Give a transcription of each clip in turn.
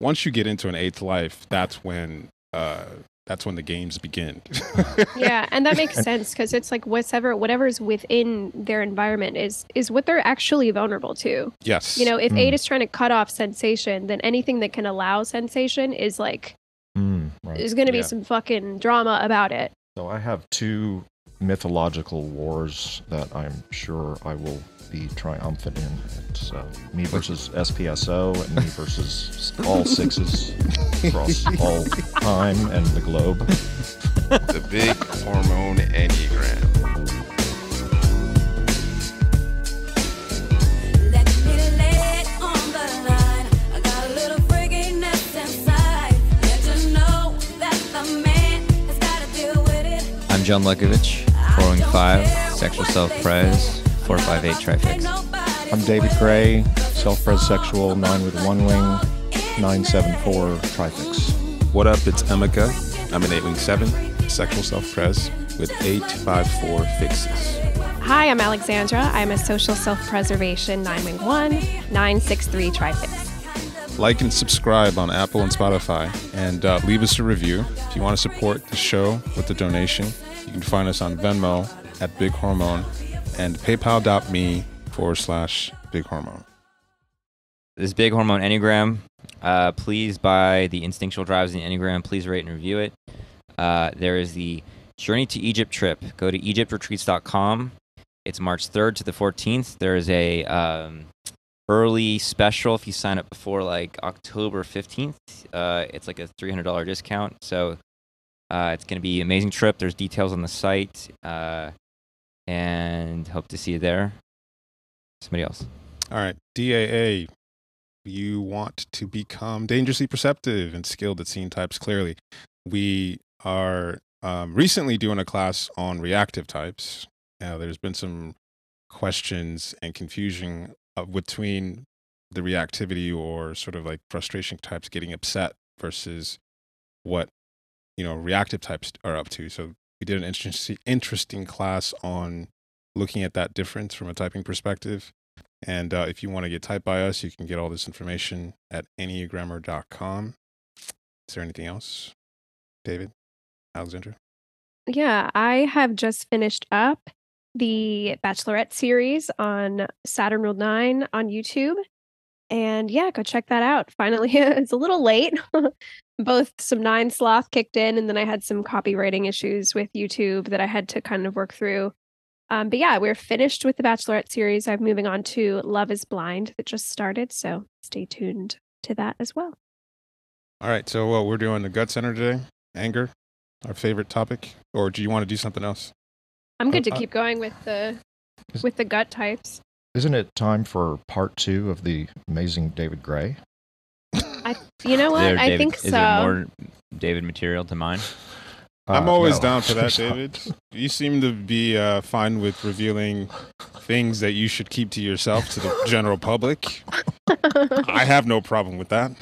once you get into an eighth life, that's when uh, that's when the games begin. yeah, and that makes sense because it's like whatever whatever's within their environment is is what they're actually vulnerable to. yes. You know, if Mm. eight is trying to cut off sensation, then anything that can allow sensation is like Mm, right. there's going to be Yeah. some fucking drama about it. So I have two mythological wars that I'm sure I will be triumphant in. It's uh, me versus SPSO and me versus all sixes across all time and the globe. The big hormone enneagram. Let me lay it on the line. I got a little freakiness inside. Let you know that the man has gotta deal with it. I'm John Luckovich, 405, sexual self-pres, 458 trifix. I'm David Gray, self-pres sexual, 9 with one wing, 974 trifix. What up? It's Emeka. I'm an 8 wing 7, sexual self pres with 854 fixes. Hi, I'm Alexandra. I'm a social self preservation 911 963 trifix. Like and subscribe on Apple and Spotify, and uh, leave us a review. If you want to support the show with a donation, you can find us on Venmo at Big Hormone and PayPal.me forward slash Big Hormone. This big hormone enneagram. Uh, please buy the instinctual drives in the enneagram. Please rate and review it. Uh, there is the Journey to Egypt trip. Go to EgyptRetreats.com. It's March 3rd to the 14th. There is a um, early special if you sign up before like October 15th. Uh, it's like a $300 discount. So uh, it's going to be an amazing trip. There's details on the site. Uh, and hope to see you there. Somebody else. All right, DAA. You want to become dangerously perceptive and skilled at seeing types clearly. We are um, recently doing a class on reactive types. Uh, there's been some questions and confusion uh, between the reactivity or sort of like frustration types getting upset versus what you know reactive types are up to. So we did an interesting interesting class on looking at that difference from a typing perspective. And uh, if you want to get typed by us, you can get all this information at enneagrammer.com. Is there anything else, David, Alexandra? Yeah, I have just finished up the Bachelorette series on Saturn Ruled 9 on YouTube. And yeah, go check that out. Finally, it's a little late. Both some nine sloth kicked in, and then I had some copywriting issues with YouTube that I had to kind of work through. Um, but yeah, we're finished with the Bachelorette series. I'm moving on to Love is Blind that just started. So stay tuned to that as well. All right. So uh, we're doing the gut center today. Anger, our favorite topic. Or do you want to do something else? I'm good to Uh, uh, keep going with the with the gut types. Isn't it time for part two of the amazing David Gray? I, you know what? there, I David- think is so. there more David material to mine? I'm Uh, always no. down for that, David. You seem to be uh, fine with revealing things that you should keep to yourself to the general public. I have no problem with that.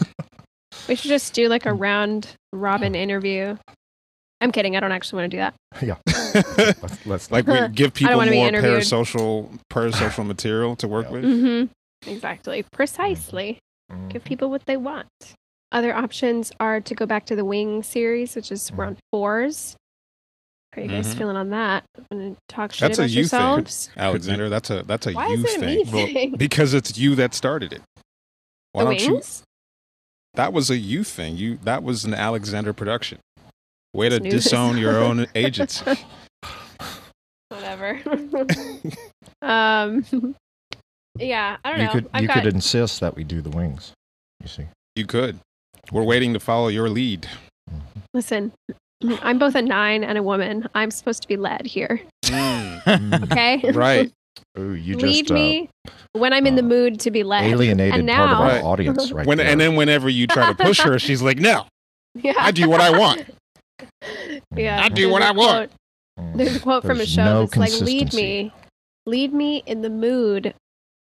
we should just do like a round robin interview. I'm kidding. I don't actually want to do that. yeah, let's, let's like we give people more parasocial parasocial material to work with. Mm-hmm. Exactly. Precisely. Mm, Give people what they want. Other options are to go back to the Wing series, which is Mhm. round fours. How are you guys Mhm. feeling on that? Want to talk shit That's a about you thing. Alexandra, that's a that's a Why you is it thing. thing? Because it's you that started it. Why the don't you that was a you thing. You that was an Alexandra production. Way to Snooze. disown your own agency. Whatever. um. Yeah, I don't you know. could I've you got could insist that we do the wings. You see. You could. We're waiting to follow your lead. listen. I'm both a nine and a woman. I'm supposed to be led here. Mm, Okay. right. Ooh, you Lead just uh, me when I'm in the uh, mood to be led. alienated and part of now, our audience right When and then whenever you try to push her, she's like, "No, yeah, I do what I want." Yeah, I do what I want. quote- There's a quote from a show no that's like, "Lead me, lead me in the mood,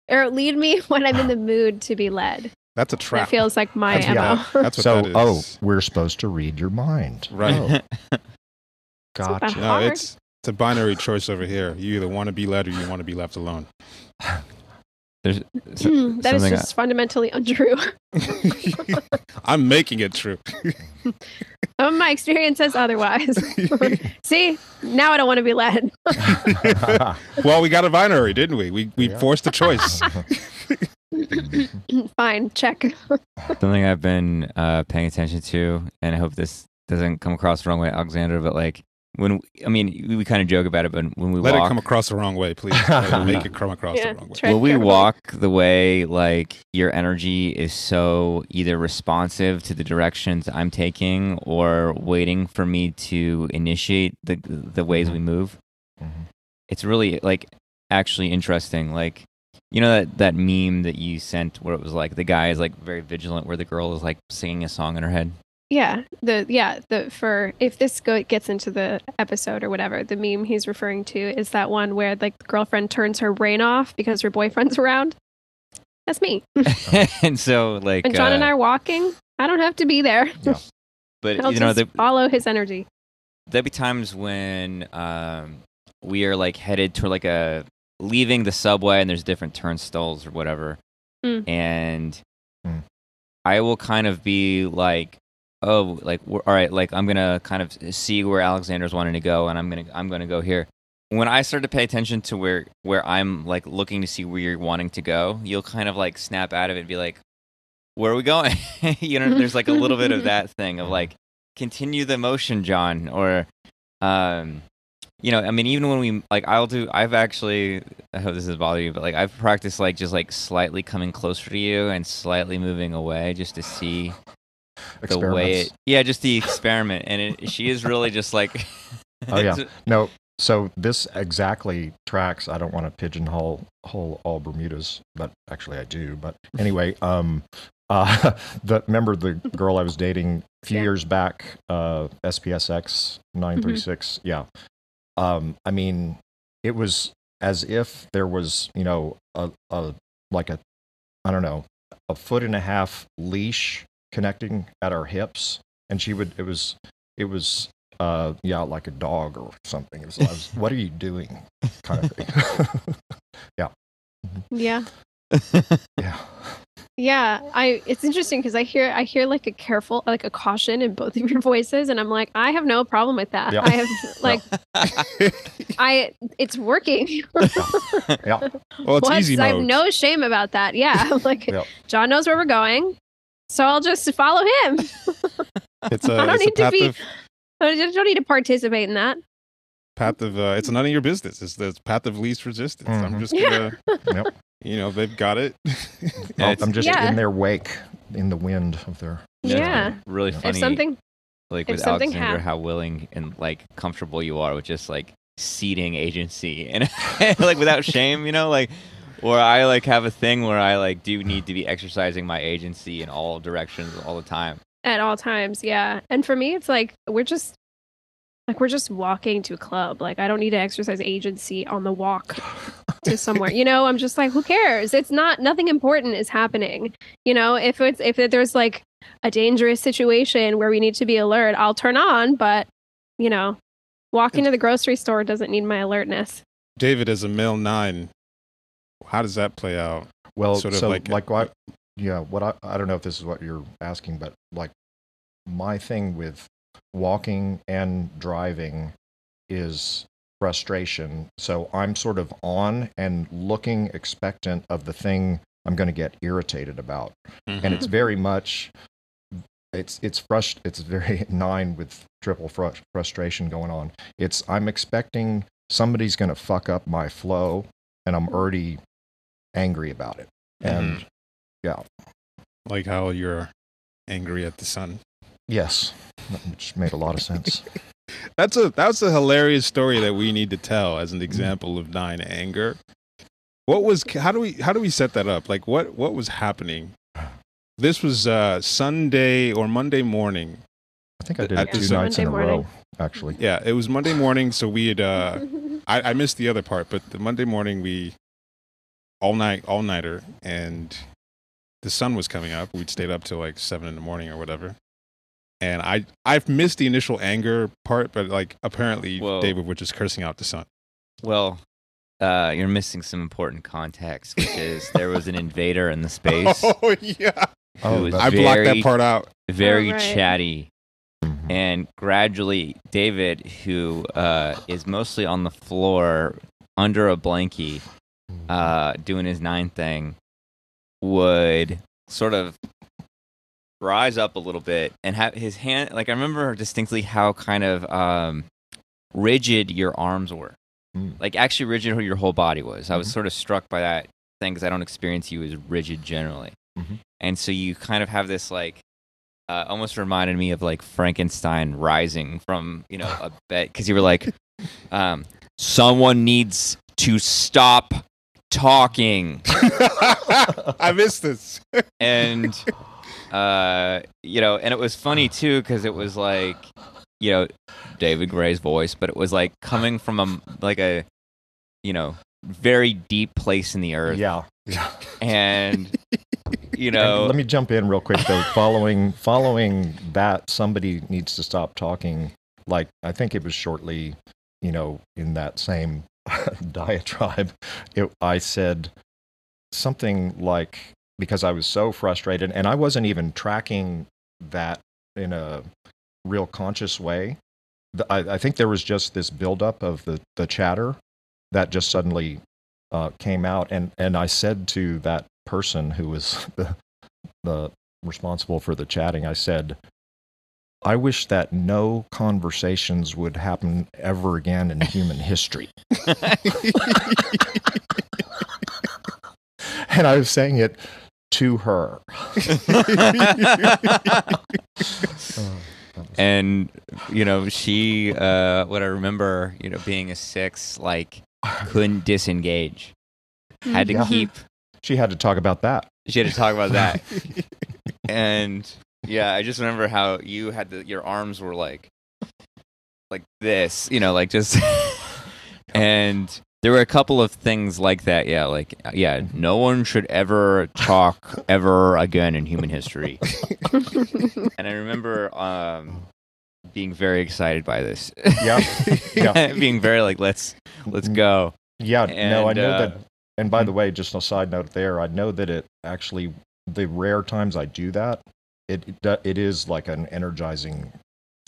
or lead me when I'm in the mood to be led." That's a trap. That feels like my That's- mo. yeah. That's what so, that oh, is. oh, we're supposed to read your mind. Right. Oh, gotcha. no, it's it's a binary choice over here. You either want to be led or you want to be left alone. There's that so- is I- just fundamentally untrue. I'm making it true. Some of my experience says otherwise. See, now I don't want to be led. well, we got a binary, didn't we? We we Yeah. forced a choice. Fine, check. something I've been uh, paying attention to, and I hope this doesn't come across the wrong way, Alexandra. But like when I mean, we, we kind of joke about it, but when we Let walk, it come across the wrong way, please. Make it come across Yeah, the wrong way. try- will we walk the way like your energy is so either responsive to the directions I'm taking or waiting for me to initiate the the ways we move? Mhm. It's really like actually interesting. Like you know that that meme that you sent where it was like the guy is like very vigilant, where the girl is like singing a song in her head. Yeah, the yeah the for if this go gets into the episode or whatever, the meme he's referring to is that one where like the girlfriend turns her brain off because her boyfriend's around. That's me. and so like And John and uh, I are walking. I don't have to be there. but I'll you know just the, follow his energy. there'll be times when um, we are like headed to like a leaving the subway and there's different turnstiles or whatever Mm. and Mm. i will kind of be like oh like all right like i'm gonna kind of see where alexandra's wanting to go and i'm gonna i'm gonna go here. When i start to pay attention to where where i'm like looking to see where you're wanting to go you'll kind of like snap out of it and be like where are we going? You know there's like a little bit of that thing of like continue the motion john or um you know i mean even when we like i'll do i've actually i hope this doesn't bother you but like i've practiced like just like slightly coming closer to you and slightly moving away just to see the way it yeah just the experiment and it, she is really just like Oh, yeah. No, so this exactly tracks. I don't want to pigeonhole hole all Bermudas, but actually I do. But anyway, um, uh, the remember the girl I was dating a few Yeah. years back, uh, SPSX nine three six. Yeah. Um, I mean, it was as if there was, you know, a, a like a, I don't know, a foot and a half leash connecting at our hips, and she would. It was. It was uh yeah like a dog or something it was, I was what are you doing kind of thing Yeah. yeah Yeah, Yeah, I it's interesting because I hear I hear like a careful like a caution in both of your voices and I'm like I have no problem with that. Yeah. I have like I it's working. yeah well, it's What's- easy I have no shame about that. Yeah, like Yeah. John knows where we're going, so I'll just follow him. It's a, I don't it's a need to be- of I just don't need to participate in that. path of. Uh, it's none of your business. It's the path of least resistance. I'm Mhm. just gonna. Yep. You know, they've got it. I'm just Yeah. in their wake in the wind of their Yeah. really funny If something like with something alexandra hap- how willing and like comfortable you are with just like ceding agency and like without shame you know like or i like have a thing where i like do need to be exercising my agency in all directions all the time at all times, yeah. And for me it's like we're just like we're just walking to a club. Like I don't need to exercise agency on the walk to somewhere. You know, I'm just like, who cares? It's not nothing important is happening. You know, if it's if there's like a dangerous situation where we need to be alert, I'll turn on, but you know, walking to the grocery store doesn't need my alertness. David, as a male nine, how does that play out? well Sort of so like- like, uh, what yeah what I, I don't know if this is what you're asking but like my thing with walking and driving is frustration. So i'm sort of on and looking expectant of the thing i'm going to get irritated about. And it's mm-hmm. very much it's it's frust- it's very nine with triple frus- frustration going on. It's i'm expecting somebody's going to fuck up my flow and i'm already angry about it and yeah like how you're angry at the sun. yes which made a lot of sense That's a that's a hilarious story that we need to tell as an example of nine anger. What was how do we how do we set that up? Like what what was happening? This was uh Sunday or Monday morning. i think i did it two sun- nights in a Monday row actually Yeah, it was Monday morning, so we had uh I, I missed the other part, but the Monday morning we all night all nighter and the sun was coming up. We'd stayed up till like seven in the morning or whatever. And I I've missed the initial anger part, but like apparently Whoa. David was just cursing out the sun. well uh, you're missing some important context, which is there was an invader in the space Oh yeah, who was I blocked that part out. very Oh, right. chatty. Mhm. And gradually, David, who uh, is mostly on the floor under a blankie, uh, doing his nine thing, would sort of rise up a little bit and have his hand. Like I remember distinctly how kind of um, rigid your arms were, Mm. like actually rigid how your whole body was. I was Mhm. sort of struck by that thing because I don't experience you as rigid generally, Mhm. and so you kind of have this like. Uh, almost reminded me of like Frankenstein rising from you know a bed because you were like, um, someone needs to stop talking I missed this. and uh you know and it was funny too because it was like you know david gray's voice but it was like coming from a like a you know very deep place in the earth Yeah. Yeah. and you And know let me jump in real quick though. Following following that, somebody needs to stop talking. Like I think it was shortly, you know, in that same diatribe, it, I said something like because I was so frustrated, and I wasn't even tracking that in a real conscious way. I, I think there was just this buildup of the the chatter that just suddenly uh, came out, and and I said to that person who was the, the responsible for the chatting, I said, I wish that no conversations would happen ever again in human history. and I was saying it to her. and you know she uh what i remember you know being a six like couldn't disengage had to Yeah. keep she had to talk about that. she had to talk about that and yeah i just remember how you had the your arms were like like this you know like just and there were a couple of things like that yeah like yeah no one should ever talk ever again in human history and i remember um being very excited by this Yeah. Yeah. being very like let's let's go Yeah, no, I know uh, that. And by the way, just a side note there, I know that it actually, the rare times I do that, it it, it is like an energizing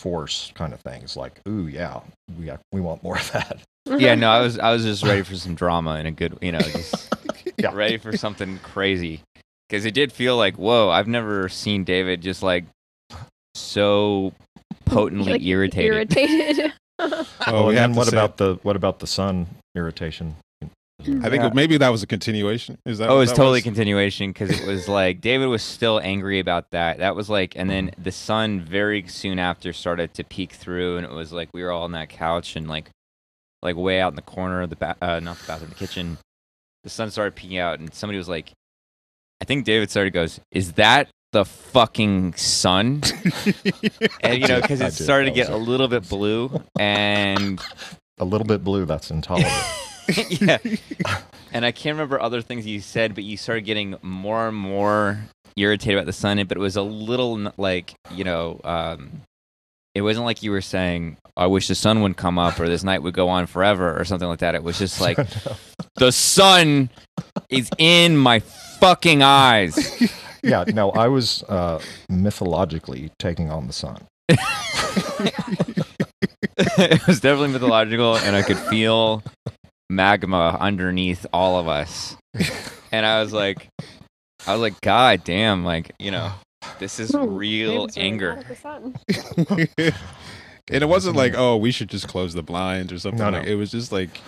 force kind of thing. It's like, ooh, yeah, we got, we want more of that. yeah no i was i was just ready for some drama and a good you know just Yeah. ready for something crazy because it did feel like whoa i've never seen david just like so potently Like, irritated Irritated. Oh, and have then to what say- about the what about the sun irritation? I think Yeah. maybe that was a continuation. Is that? oh it was totally was? continuation because it was like david was still angry about that that was like and then the sun very soon after started to peek through and it was like we were all on that couch and like like way out in the corner of the ba- uh, not the bathroom the kitchen the sun started peeking out and somebody was like i think david started goes is that the fucking sun and you know because it started to get a little bit blue and A little bit blue. That's intolerable. yeah. And i can't remember other things you said but you started getting more and more irritated about the sun but it was a little like you know um it wasn't like you were saying i wish the sun would come up or this night would go on forever or something like that. It was just like the sun is in my fucking eyes. Yeah, no, I was uh, mythologically taking on the sun. it was definitely mythological and i could feel magma underneath all of us and i was like i was like god damn like you know this is real anger mad at the sun. and it wasn't like, oh, we should just close the blinds or something. No, like. It was just like,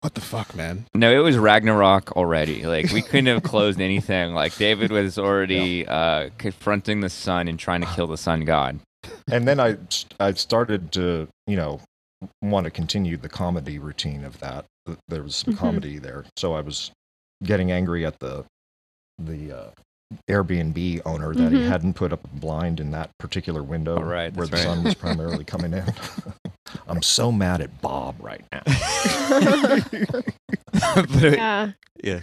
what the fuck, man? no it was ragnarok already like we couldn't have closed anything like david was already uh confronting the sun and trying to kill the sun god and then I I started to you know want to continue the comedy routine of that. There was some Mhm. comedy there, so I was getting angry at the the uh, Airbnb owner that he Mhm. hadn't put up a blind in that particular window Oh, right, where the right. sun was primarily coming in. I'm so mad at Bob right now. but it- yeah. yeah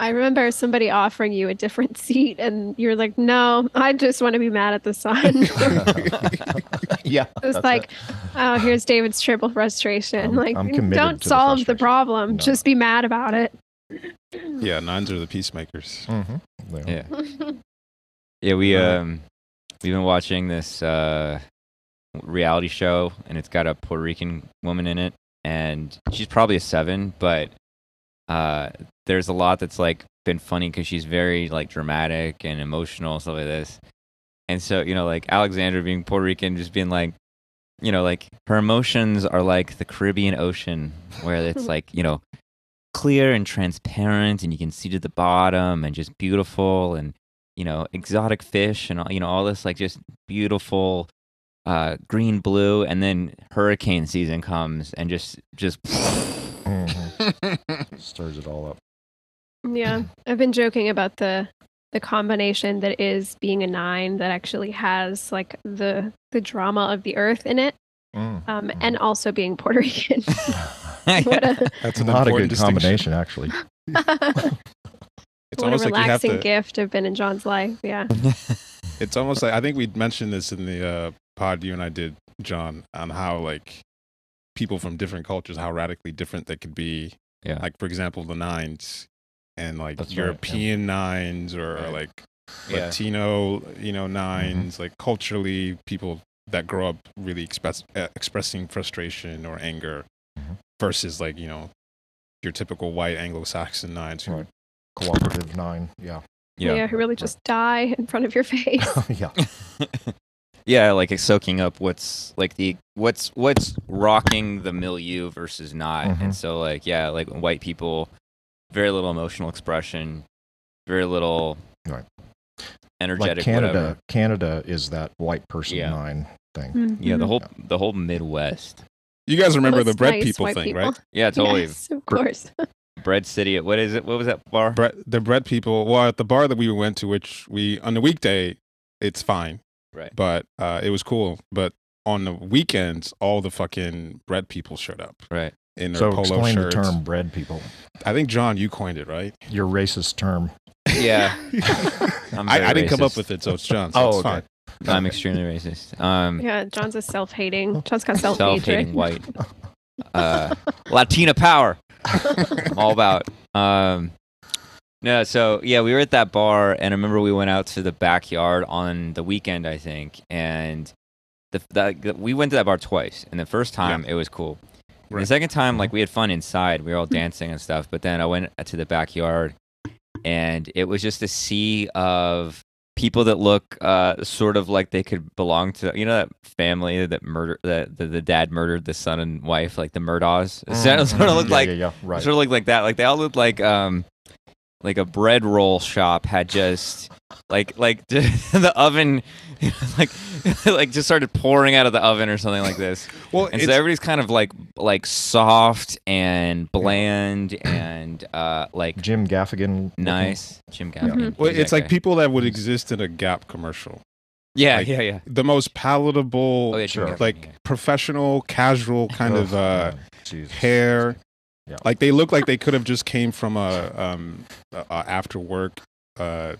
I remember somebody offering you a different seat, and you're like, "No, I just want to be mad at the sun." Yeah, it was like, it. "Oh, here's David's triple frustration. I'm- like, I'm don't to the solve the problem, No. just be mad about it." yeah, nines are the peacemakers. Mhm. Yeah. Yeah. Yeah, we um we've been watching this uh reality show and it's got a Puerto Rican woman in it and she's probably a 7, but uh there's a lot that's like been funny cuz she's very like dramatic and emotional and stuff like this. And so, you know, like Alexandra being Puerto Rican just being like you know, like her emotions are like the Caribbean Ocean where it's like, you know, clear and transparent and you can see to the bottom and just beautiful and you know exotic fish and all you know all this like just beautiful uh green blue and then hurricane season comes and just just. Stirs it all up. Yeah, I've been joking about the the combination that is being a nine that actually has like the the drama of the earth in it, Mm. um, and also being Puerto Rican. a That's Not a good combination, actually. It's what a almost like you have to. gift have been in John's life. Yeah. It's almost like I think we mentioned this in the uh, pod you and I did, John, on how like people from different cultures, how radically different they could be. Yeah. Like for example, the nines and like That's right, yeah. European nines or Right. like Yeah. Latino, you know, 9s Mm-hmm. like culturally people that grow up really express, uh, expressing frustration or anger Mhm. versus like, you know, your typical white Anglo-Saxon nines who Right. Cooperative nine. Yeah. yeah, who really just die in front of your face. yeah. yeah like it's soaking up what's like the what's what's rocking the milieu versus not Mhm. and so like yeah like white people very little emotional expression very little Right. energetic Like Canada. whatever. Canada is that white person Yeah. nine thing. yeah the whole the whole midwest You guys remember the bread nice people thing, people. right? yeah totally Yes, of course. bread city what is it what was that bar Bread, the bread people. Well, at the bar that we went to, which we on the weekday, it's fine, right but uh, it was cool. But on the weekends, all the fucking bread people showed up right in their So polo explain shirts. the term bread people. I think John, you coined it, right? Your racist term. yeah I'm I, I didn't come up with it, so it's John. So Oh, it's okay. fine. i'm extremely racist um Yeah, John's a self-hating. John's got self-hatred. self-hating white uh latina power I'm all about. Um, no, so yeah, we were at that bar, and I remember we went out to the backyard on the weekend, I think, and the, the we went to that bar twice, and the first time it was cool. Right. The second time, like we had fun inside, we were all dancing and stuff. But then I went to the backyard, and it was just a sea of people that look uh, sort of like they could belong to you know that family that murder that the, the dad murdered the son and wife like the Murdaughs. Of- sort of looked yeah, like yeah, yeah, right. sort of looked like that. Like they all looked like um like a bread roll shop had just like like the oven like like just started pouring out of the oven or something like this. Well, And so everybody's kind of like like soft and bland and uh like Jim Gaffigan. looking. nice. Jim Gaffigan. well, Who's it's like guy? people that would exist in a Gap commercial. Yeah, like- yeah, yeah. The most palatable, Oh, yeah, Jim Gaffigan, like yeah. professional, casual kind Ugh, of uh, Jesus. hair. Yeah. Like they look like they could have just came from a um a, a after work uh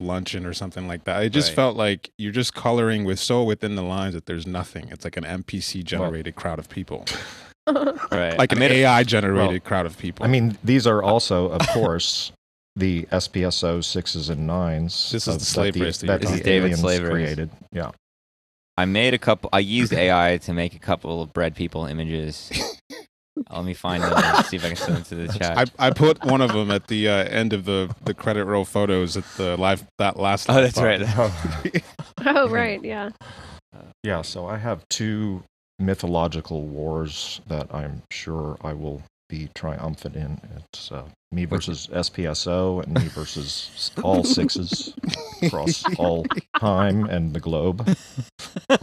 luncheon or something like that. It just Right. felt like you're just coloring with so within the lines that there's nothing. It's like an NPC generated crowd of people, right. like I an made AI generated crowd of people. I mean, these are also, of course, the SPSO sixes and nines. This is of- the slave that the, race that that the talking about. Is David's aliens created. Yeah. I made a couple. I used AI to make a couple of bread people images. Let me find them and see if I can send them to the chat. I, I put one of them at the uh, end of the, the credit roll photos at the live that last. oh, that's right. oh, right. Yeah. Yeah, so I have two mythological wars that I'm sure I will be triumphant in. It's uh, me versus SPSO and me versus all sixes across all time and the globe.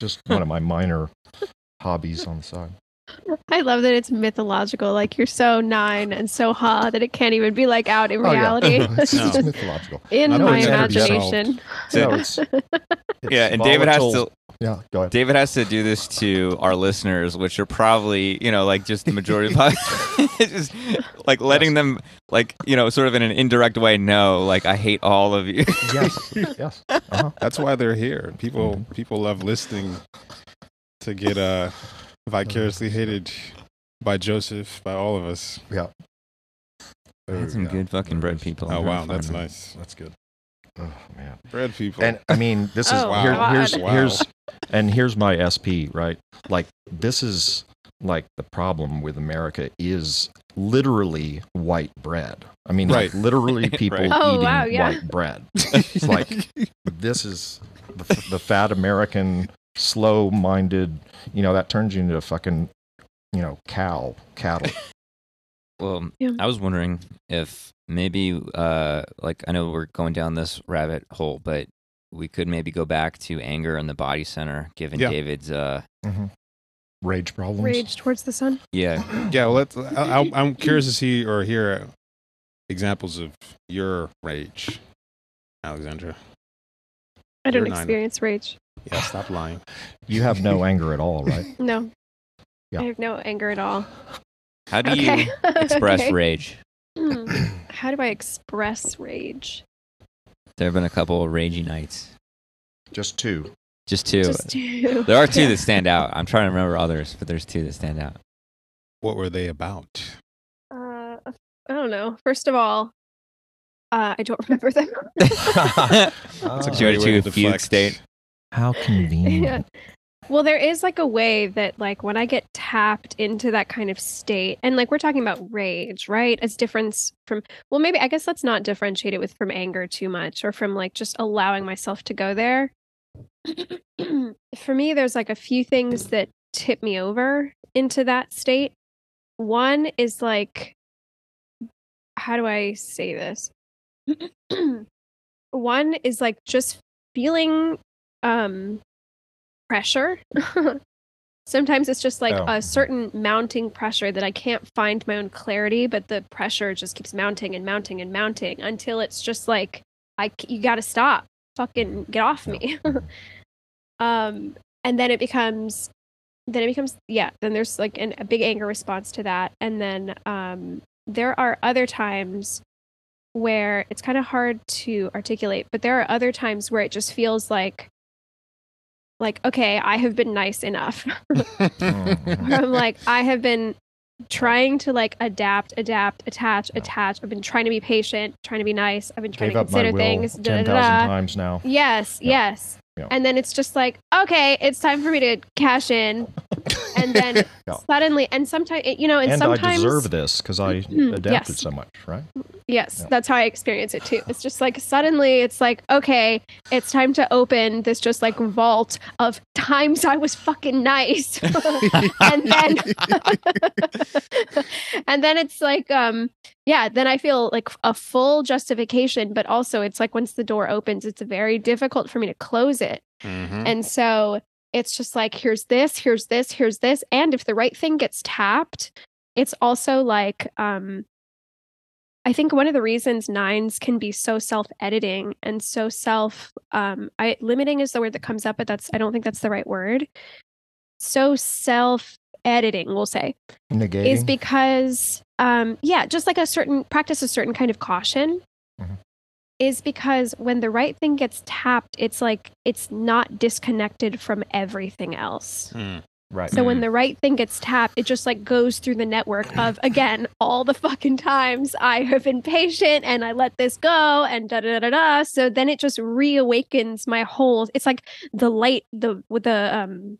Just one of my minor hobbies on the side. I love that it's mythological. Like you're so nine and so ha that it can't even be like out in Oh, yeah. reality. it's just No. mythological. in my think it's imagination. No, it's, it's yeah, and David has to. Yeah, go ahead. David has to do this to our listeners, which are probably, you know, like just the majority of It's just like letting them, like, you know, sort of in an indirect way, know, like, I hate all of you. yes, yes. Uh-huh. That's why they're here. People people love listening to get uh vicariously hated by Joseph, by all of us. Yeah. I had some Yeah. good fucking bread people. Oh wow, that's fun. nice. That's good. Oh man. Bread people. And I mean, this is Oh, here- here's Wow. here's and here's my SP, right? Like this is like the problem with America is literally white bread. I mean, like literally people Right. Oh, eating wow, yeah. white bread. It's like this is the, the fat American, slow-minded. You know that turns you into a fucking, you know, cow, cattle. Well, Yeah. I was wondering if maybe, uh, like, I know we're going down this rabbit hole, but we could maybe go back to anger and the body center, given Yeah. David's, uh, Rage problems. Rage towards the sun. yeah, yeah, well, let's. I, I, I'm curious to see or hear examples of your rage, Alexandra. I don't You're nine. experience rage. Yeah, stop lying. You have no anger at all, right? No. Yeah. I have no anger at all. how do okay. you express Okay. rage? Hmm. How do I express rage? There have been a couple of ragey nights. Just two. Just two. Just two. There are two Yeah. that stand out. I'm trying to remember others, but there's two that stand out. What were they about? Uh, I don't know. First of all, uh, I don't remember them. That's a Did you great way to to a fugue state? How convenient. Yeah. Well, there is like a way that like when I get tapped into that kind of state, and like we're talking about rage, right? As difference from well, maybe I guess let's not differentiate it with from anger too much or from like just allowing myself to go there. For me, there's like a few things that tip me over into that state. One is like how do I say this? One is like just feeling um pressure. Sometimes it's just like Oh. a certain mounting pressure that I can't find my own clarity, but the pressure just keeps mounting and mounting and mounting until it's just like I you got to stop. Fucking get off me. um and then it becomes then it becomes yeah, then there's like an, a big anger response to that and then um there are other times where it's kind of hard to articulate, but there are other times where it just feels like like okay, I have been nice enough. Mhm. I'm like I have been trying to like adapt, adapt, attach, Yeah. attach. I've been trying to be patient, trying to be nice. I've been trying Gave to consider things. ten thousand times now. Yes, Yeah. yes. Yeah. And then it's just like, okay, it's time for me to cash in. And then Yeah. suddenly, and sometimes, you know, and, and sometimes, I deserve this because I adapted yes. so much, right? yes, Yeah. that's how I experience it too. It's just like suddenly it's like, okay, it's time to open this just like vault of times I was fucking nice. and then, and then it's like, um, yeah, then I feel like a full justification, but also it's like once the door opens, it's very difficult for me to close it. Mhm. And so it's just like, here's this, here's this, here's this. And if the right thing gets tapped, it's also like, um, I think one of the reasons nines can be so self-editing and so self um I limiting is the word that comes up, but that's I don't think that's the right word. So self-editing, we'll say, Negating. is because um yeah just like a certain practice a certain kind of caution Mhm. Is because when the right thing gets tapped it's like it's not disconnected from everything else Hmm. right. so when Mm. the right thing gets tapped it just like goes through the network of again all the fucking times i have been patient and i let this go and da da da da so then it just reawakens my whole it's like the light the with the um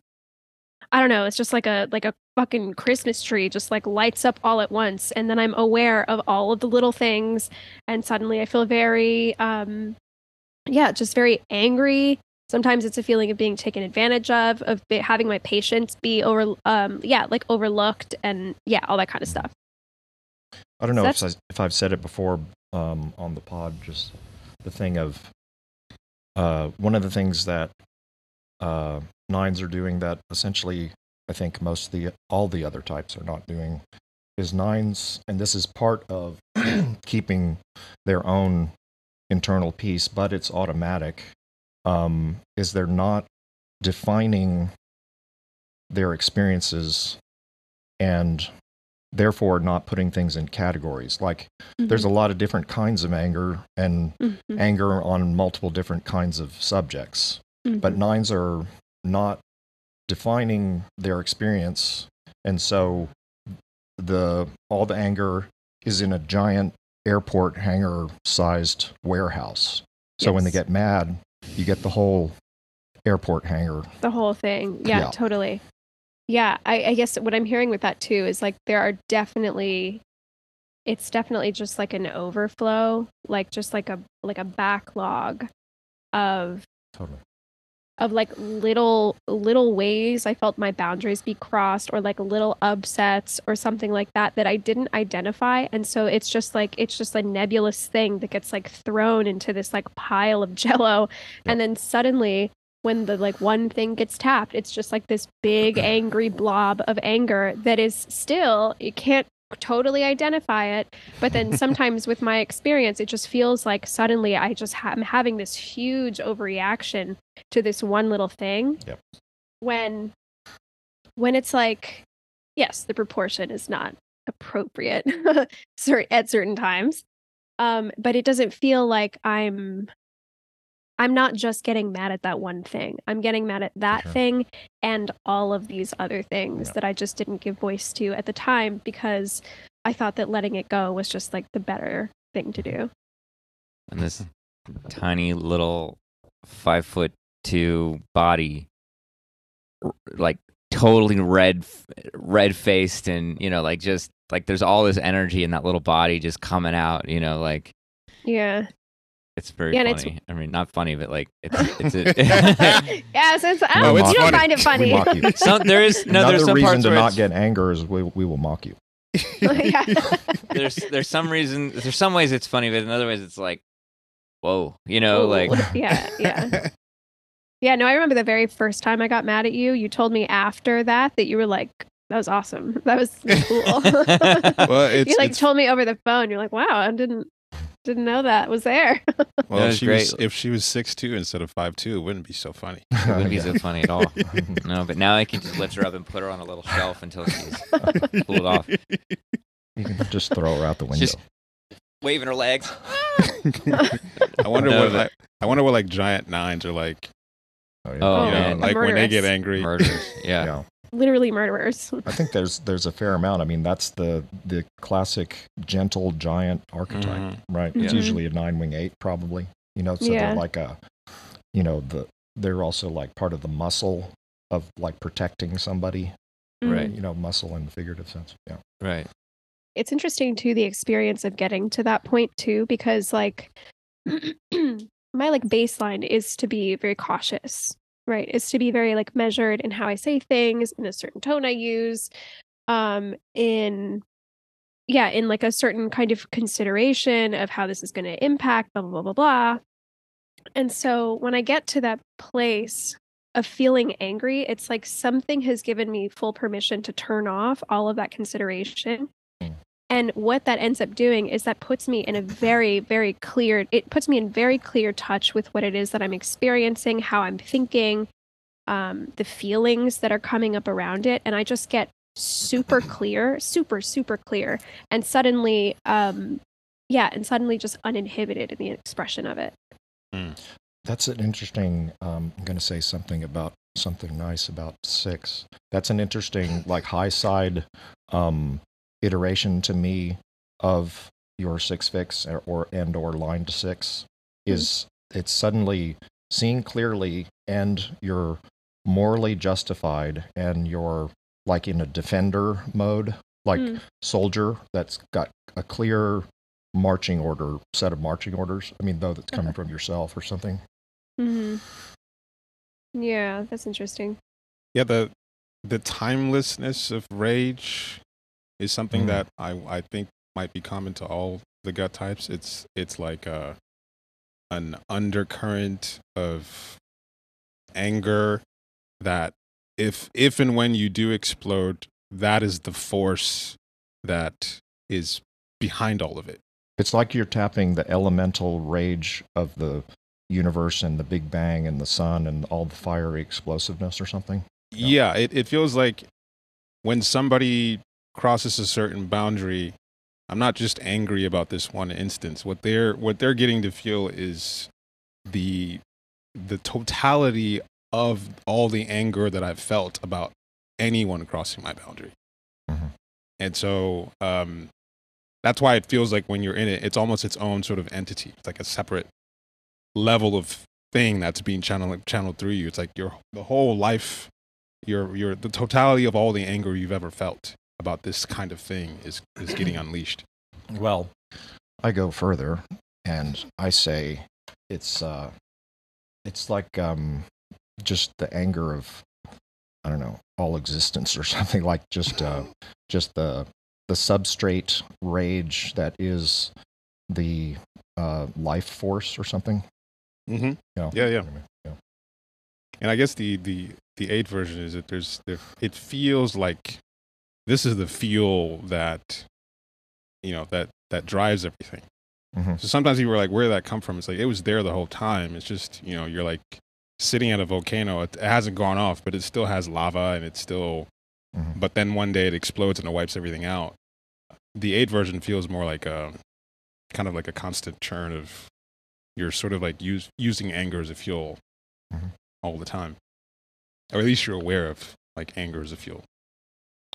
I don't know, it's just like a like a fucking Christmas tree just like lights up all at once and then I'm aware of all of the little things and suddenly I feel very um yeah, just very angry. Sometimes it's a feeling of being taken advantage of, of be, having my patience be over um yeah, like overlooked and yeah, all that kind of stuff. I don't know if, I, if I've said it before um, on the pod. Just the thing of uh, one of the things that uh, nines are doing that essentially I think most of the all the other types are not doing is nines, and this is part of keeping their own internal peace, but it's automatic. Um, is they're not defining their experiences and therefore not putting things in categories. Like there's a lot of different kinds of anger and Mhm. anger on multiple different kinds of subjects. But Mhm. nines are not defining their experience and so the all the anger is in a giant airport hangar sized warehouse. So when they get mad, you get the whole airport hangar. the whole thing. Yeah, Yeah. totally. Yeah, I, I guess what I'm hearing with that too is like there are definitely it's definitely just like an overflow, like just like a like a backlog of Totally. Of like little little ways I felt my boundaries be crossed or like little upsets or something like that that I didn't identify. And so it's just like it's just a nebulous thing that gets like thrown into this like pile of jello. And then suddenly when the like one thing gets tapped it's just like this big angry blob of anger that is still you can't totally identify it but then sometimes with my experience it just feels like suddenly i just ha- i'm having this huge overreaction to this one little thing Yep. when when it's like yes the proportion is not appropriate at certain times um but it doesn't feel like i'm i'm not just getting mad at that one thing i'm getting mad at that Sure. thing and all of these other things Yeah. that i just didn't give voice to at the time because i thought that letting it go was just like the better thing to do mm-hmm. and this tiny little five foot two body like totally red red faced and you know like just like there's all this energy in that little body just coming out you know like yeah it's very Yeah, and it's- funny i mean not funny but like it's it's a, yes it's, I No, don't, it's you don't funny. find it funny We mock you. some there is no Another there's some reason parts to where not it's- get anger is we, we will mock you. yeah. there's there's some reason there's some ways it's funny but in other ways it's like whoa you know Ooh. like yeah yeah yeah no i remember the very first time i got mad at you you told me after that that you were like that was awesome that was cool well, it's, you like it's told me over the phone you're like wow i didn't didn't know that was there well, That if she was if she was six two instead of five two, it wouldn't be so funny. it wouldn't be so funny at all no but now i can just lift her up and put her on a little shelf until she's cooled off You can just throw her out the window. Just- waving her legs I wonder No, what but- like, I wonder what like giant nines are like. oh, oh yeah. Oh, you know, man. like when they get angry. murders yeah yeah. Literally murderers I think there's there's a fair amount. I mean, that's the the classic gentle giant archetype, Mhm. right? It's Mhm. usually a nine wing eight, probably. You know, so Yeah. they're like a, you know, the they're also like part of the muscle of like protecting somebody. Right. You know, muscle in the figurative sense. Yeah. right it's interesting too the experience of getting to that point too because like my like baseline is to be very cautious right is to be very like measured in how i say things in a certain tone i use um in yeah in like a certain kind of consideration of how this is going to impact blah blah blah blah blah. And so when i get to that place of feeling angry it's like something has given me full permission to turn off all of that consideration and what that ends up doing is that puts me in a very, very clear, it puts me in very clear touch with what it is that I'm experiencing, how I'm thinking, um, the feelings that are coming up around it. And I just get super clear, super, super clear. And suddenly, um, yeah, and suddenly just uninhibited in the expression of it. That's an interesting. Um, I'm going to say something about something nice about six. That's an interesting, like high side um, iteration to me of your six fix or, or and or line to six. Is it's suddenly seen clearly and you're morally justified and you're like in a defender mode, like Mm. soldier that's got a clear marching order set of marching orders. I mean, though that's coming from yourself or something. hmm Yeah, that's interesting. Yeah, the the timelessness of rage is something Mm. that I I think might be common to all the gut types. It's it's like a an undercurrent of anger that if if and when you do explode, that is the force that is behind all of it. It's like you're tapping the elemental rage of the universe and the Big Bang and the sun and all the fiery explosiveness or something. Yeah, it, it feels like when somebody crosses a certain boundary, I'm not just angry about this one instance. What they're what they're getting to feel is the the totality of all the anger that I've felt about anyone crossing my boundary. Mhm. And so um that's why it feels like when you're in it, it's almost its own sort of entity. It's like a separate level of thing that's being channeled channeled through you. It's like your the whole life, your your the totality of all the anger you've ever felt about this kind of thing is is getting unleashed. Well, I go further and I say it's uh it's like um just the anger of I don't know, all existence or something like just uh just the the substrate rage that is the uh life force or something. Mm-hmm. Yeah. Yeah, yeah. Anyway, yeah. And I guess the the the eighth version is that there's there, it feels like this is the fuel that you know that that drives everything. Mhm. So sometimes people are like, where did that come from? It's like it was there the whole time. It's just you know you're like sitting at a volcano. It, it hasn't gone off, but it still has lava and it's still. Mhm. But then one day it explodes and it wipes everything out. The eight version feels more like a kind of like a constant churn of you're sort of like use, using anger as a fuel Mhm. all the time, or at least you're aware of like anger as a fuel.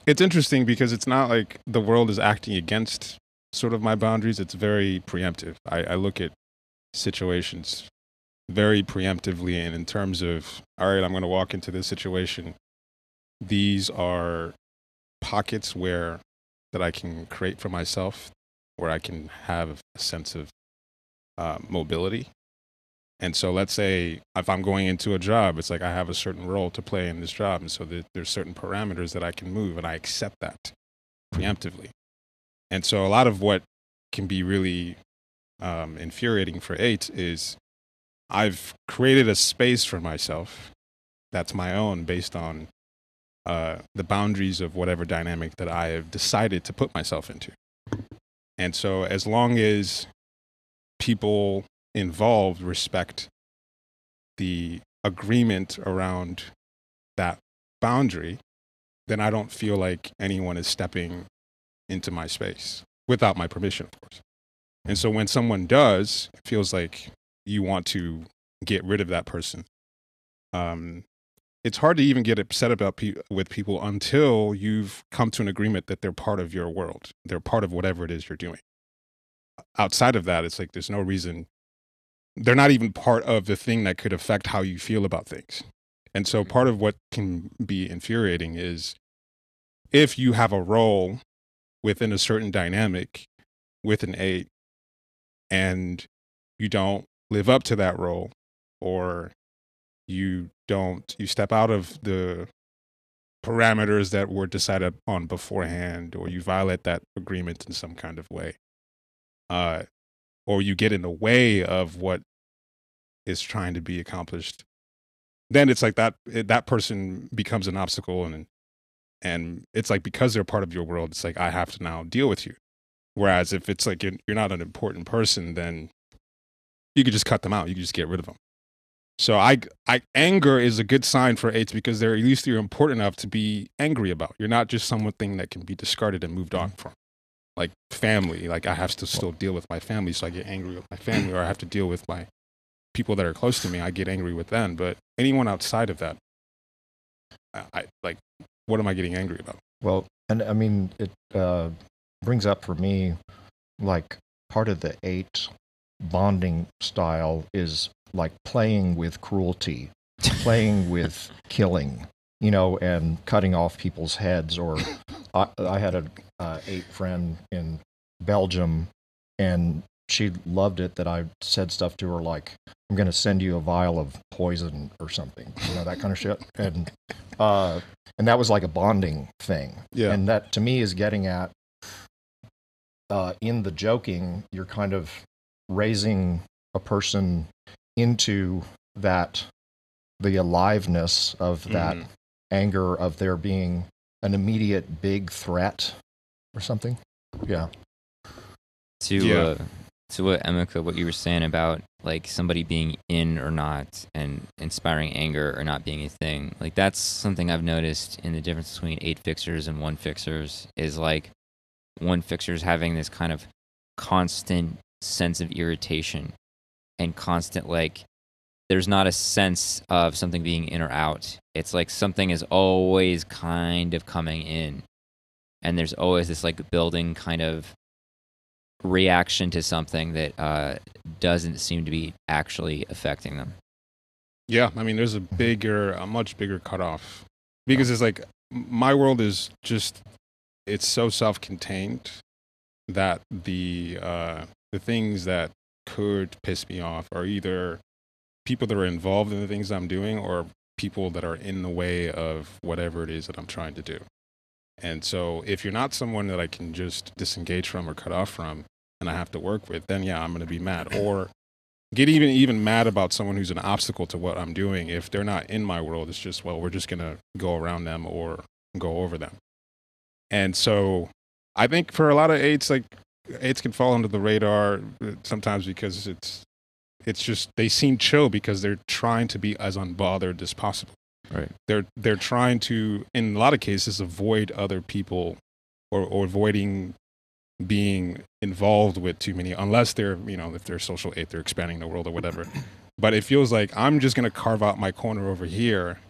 It's interesting because it's not like the world is acting against sort of my boundaries. It's very preemptive. I, I look at situations very preemptively and in terms of all right, I'm going to walk into this situation. These are pockets where that I can create for myself, where I can have a sense of uh, mobility. And so, let's say if I'm going into a job, it's like I have a certain role to play in this job, and so there, there's certain parameters that I can move, and I accept that preemptively. And so, a lot of what can be really um, infuriating for eight is I've created a space for myself that's my own based on uh, the boundaries of whatever dynamic that I have decided to put myself into. And so, as long as people involved respect the agreement around that boundary, then I don't feel like anyone is stepping into my space without my permission, of course. And so, when someone does, it feels like you want to get rid of that person. Um, it's hard to even get upset about pe- with people until you've come to an agreement that they're part of your world. They're part of whatever it is you're doing. Outside of that, it's like there's no reason. They're not even part of the thing that could affect how you feel about things. And so, part of what can be infuriating is if you have a role within a certain dynamic with an eight and you don't live up to that role or you don't you step out of the parameters that were decided on beforehand or you violate that agreement in some kind of way uh or you get in the way of what is trying to be accomplished then it's like that that person becomes an obstacle and and it's like because they're part of your world it's like i have to now deal with you whereas if it's like you're, you're not an important person then you could just cut them out you could just get rid of them so I, I anger is a good sign for eights because they're at least you're important enough to be angry about. You're not just something that can be discarded and moved on mm-hmm. from. Like family, like I have to still deal with my family, so I get angry with my family, or I have to deal with my people that are close to me. I get angry with them, but anyone outside of that, I, I like. What am I getting angry about? Well, and I mean, it uh, brings up for me like part of the eight bonding style is like playing with cruelty, playing with killing, you know, and cutting off people's heads. Or I, I had a uh, eight friend in Belgium, and she loved it that I said stuff to her like, "I'm going to send you a vial of poison or something," you know, that kind of shit. And uh, and that was like a bonding thing. Yeah. And that to me is getting at uh, in the joking, you're kind of raising a person into that the aliveness of that Mhm. anger of there being an immediate big threat or something. Yeah. to Yeah. uh, to what Emeka, what you were saying about like somebody being in or not, and inspiring anger or not being a thing. Like that's something I've noticed in the difference between eight fixers and one fixers is like one fixers having this kind of constant sense of irritation and constant like there's not a sense of something being in or out. It's like something is always kind of coming in. And there's always this like building kind of reaction to something that uh, doesn't seem to be actually affecting them. Yeah, I mean, there's a bigger, a much bigger cutoff because it's like my world is just it's so self-contained that the uh, the things that could piss me off are either people that are involved in the things I'm doing or people that are in the way of whatever it is that I'm trying to do. And so, if you're not someone that I can just disengage from or cut off from, and I have to work with, then yeah, I'm going to be mad. Or get even even mad about someone who's an obstacle to what I'm doing if they're not in my world. It's just well, we're just gonna go around them or go over them. And so, I think for a lot of eights, like eights can fall under the radar sometimes because it's it's just they seem chill because they're trying to be as unbothered as possible. Right. They're they're trying to in a lot of cases avoid other people or, or avoiding being involved with too many unless they're you know if they're social eight they're expanding the world or whatever. But it feels like i'm just going to carve out my corner over here.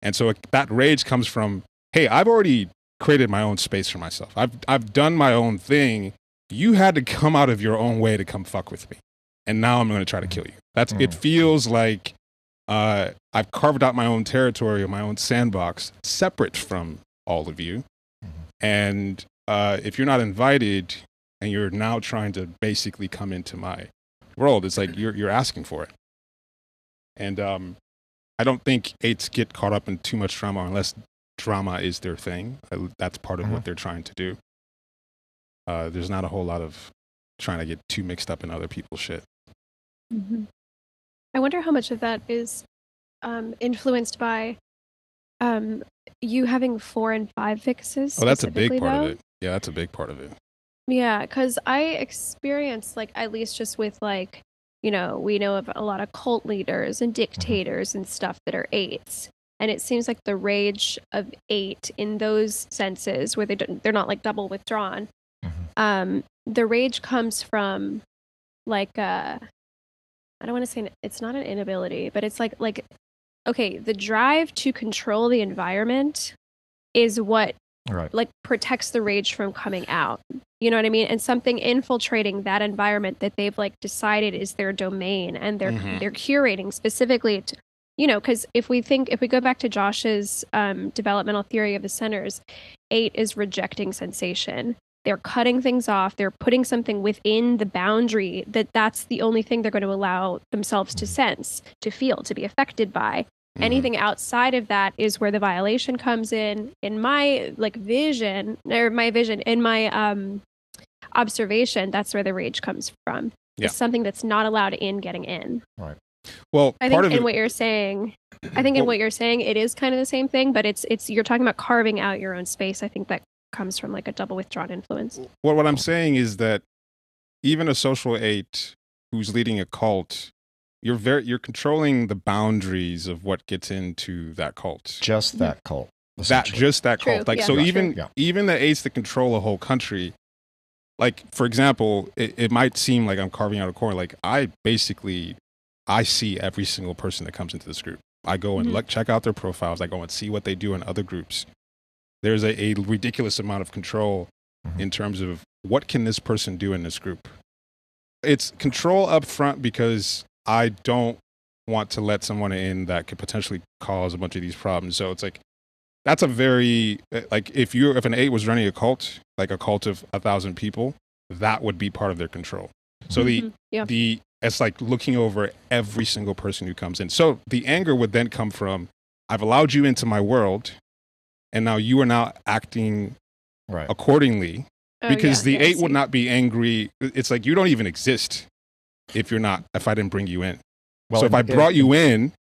And so it, that rage comes from hey i've already created my own space for myself. I've i've done my own thing. You had to come out of your own way to come fuck with me and now i'm going to try to kill you that's it Mm. feels like uh, i've carved out my own territory or my own sandbox separate from all of you Mhm. and uh, if you're not invited and you're now trying to basically come into my world, it's like you're you're asking for it. And um, I don't think eights get caught up in too much drama unless drama is their thing. Uh, That's part of Mhm. what they're trying to do. Uh, there's not a whole lot of trying to get too mixed up in other people's shit. Mhm. I wonder how much of that is um, influenced by um, you having four and five fixes. Oh, that's a big part though. of it. Yeah, that's a big part of it. Yeah, because I experienced like at least just with like you know we know of a lot of cult leaders and dictators and stuff that are eights, and it seems like the rage of eight in those senses where they don't, they're not like double withdrawn. Mhm. Um, the rage comes from like uh, I don't want to say an- it's not an inability, but it's like like okay, the drive to control the environment is what Right. like protects the rage from coming out. You know what I mean? And something infiltrating that environment that they've like decided is their domain and they're Mhm. they're curating specifically to you know, because if we think if we go back to Josh's um, developmental theory of the centers, eight is rejecting sensation. They're cutting things off. They're putting something within the boundary that that's the only thing they're going to allow themselves to sense, to feel, to be affected by Mhm. anything outside of that is where the violation comes in in my like vision or my vision in my um observation that's where the rage comes from Yeah. it's something that's not allowed in getting in Right. Well, i think in it, what you're saying i think in Well- what you're saying it is kind of the same thing but it's it's you're talking about carving out your own space i think that comes from like a double withdrawn influence Well, what I'm saying is that even a social eight who's leading a cult, you're very you're controlling the boundaries of what gets into that cult. Just that cult. That just that True, cult. Like yeah, so, true. even Yeah. even the eights that control a whole country. Like for example, it, it might seem like I'm carving out a corner. Like I basically, I see every single person that comes into this group. I go and Mhm. look, check out their profiles. I go and see what they do in other groups. There's a, a ridiculous amount of control Mhm. in terms of what can this person do in this group. It's control up front because I don't want to let someone in that could potentially cause a bunch of these problems. So it's like that's a very like if you if an eight was running a cult, like a cult of a thousand people, that would be part of their control. So the Mhm. yeah the it's like looking over every single person who comes in. So the anger would then come from I've allowed you into my world, and now you are now acting right. accordingly Oh, because yeah, the yeah, eight would not be angry. It's like you don't even exist if you're not if I didn't bring you in. Well, so if I in- brought you in,